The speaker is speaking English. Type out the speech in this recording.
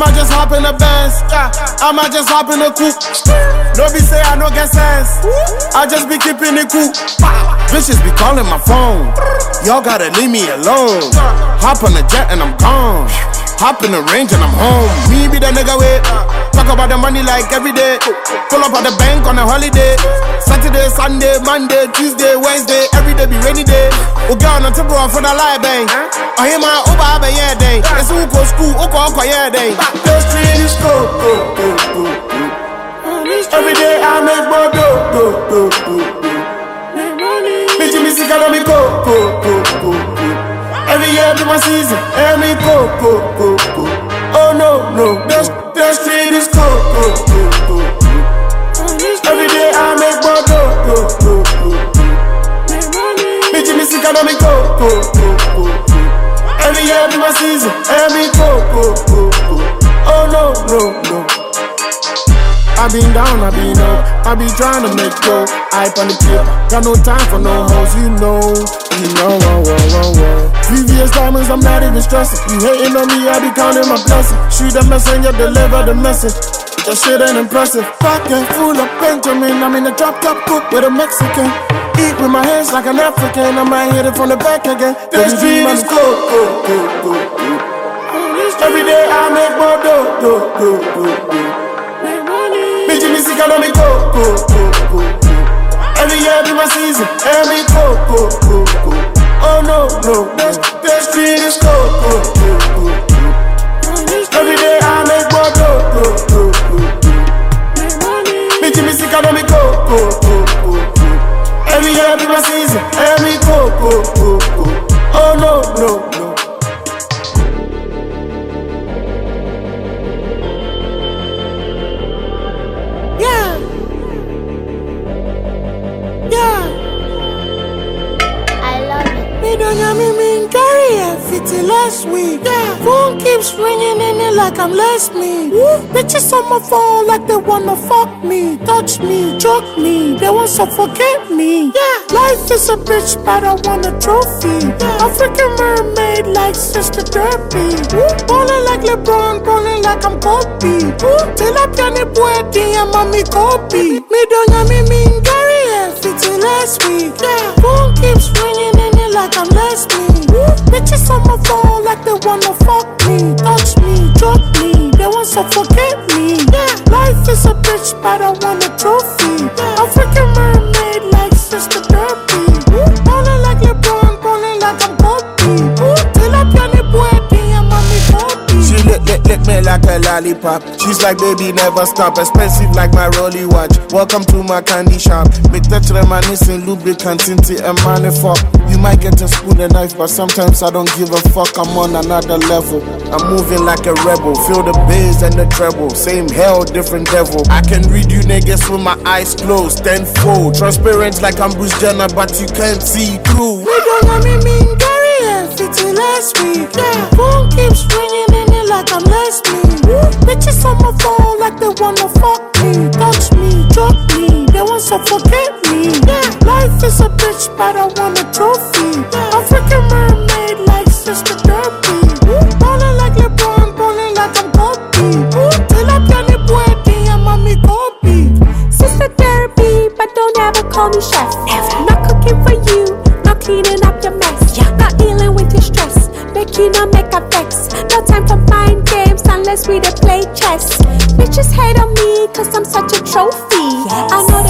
might just hop in the Benz, yeah. I might just hop in the coupe. No be say I no get sense. I just be keeping it cool. Bitches be calling my phone. Y'all gotta leave me alone. Hop on the jet and I'm gone. Hop in the range and I'm home. Me be the nigga with. Talk about the money like every day. Pull up at the bank on a holiday. Saturday, Sunday, Monday, Tuesday, Wednesday. Every day be rainy day. We go on the table for the live bang. I hear my Uber have a yeah day. It's who go school, who go yeah day. The street is cool. Every day I make more dough, dough, dough, dough. Bitch, me sick of me go, go, go, go, go. Every year be my season, me go, go, go, go. Oh no, no, the, the street is cold, go, go, go. Every day I make more dough, go, go, go. Bitch, me sick of me go, go, go, go. Every year be my season, and me go, go, go. Oh no, no, no. I been down, I been up, I be trying to make go. Hype on the paper, got no time for no hoes, you know, you know, whoa, whoa, whoa, whoa. Previous diamonds, I'm not even stressing. You hating on me, I be counting my blessings. Shoot the messenger, deliver the message. That shit ain't impressive. Pocket full of Benjamin, I'm in the drop top cook with a Mexican. Eat with my hands like an African, I might hit it from the back again. This dream is cool, cool. Every day I make more dough, dough, dough, dough, dough. Bitch, me sick of me go, go, go, go, go. Every year be my season, every go, go, go, go. Bitch, me sick of me go, go, go, go, go. Every year be my season, every go, go, go, go. Oh no, no, no. Yeah. Yeah. I love it. Me don't last week. Yeah. Phone keeps ringing in it like I'm less me. Woo. Bitches on my phone like they wanna fuck me, touch me, choke me, they want suffocate me. Yeah. Life is a bitch, but I want a trophy. Yeah. African mermaid like Sister Derby. Ballin' like LeBron, ballin' like I'm Kobe. Till I piano boy, DM mommy Kobe. Me don't know me mean it, fifty last week. Yeah. My phone like they wanna fuck me, touch me, drop me, they want suffocate me. Yeah, life is a bitch, but I want a trophy. Lollipop. She's like, baby, never stop. Expensive like my rolly watch. Welcome to my candy shop. Me touch reminiscing lubricant and money fuck. You might get a spoon and knife, but sometimes I don't give a fuck. I'm on another level. I'm moving like a rebel. Feel the bass and the treble. Same hell, different devil. I can read you niggas with my eyes closed, tenfold. Transparent like I'm Bruce Jenner, but you can't see through. We don't know me mean Gary and last week. so forget me. Yeah. Life is a bitch, but I want a trophy. Yeah. African mermaid like Sister Derby. Ballin' like LeBron, ballin' like I'm Kobe. Till I piano puede, I'm mommy Kobe. Sister Derby, but don't ever call me chef. Never. Not cooking for you, not cleaning up your mess. Yeah. Not dealing with your stress, making a make a vex. No time for mind games unless we to play chess. Bitches hate on me, cause I'm such a trophy. Yes. I know that.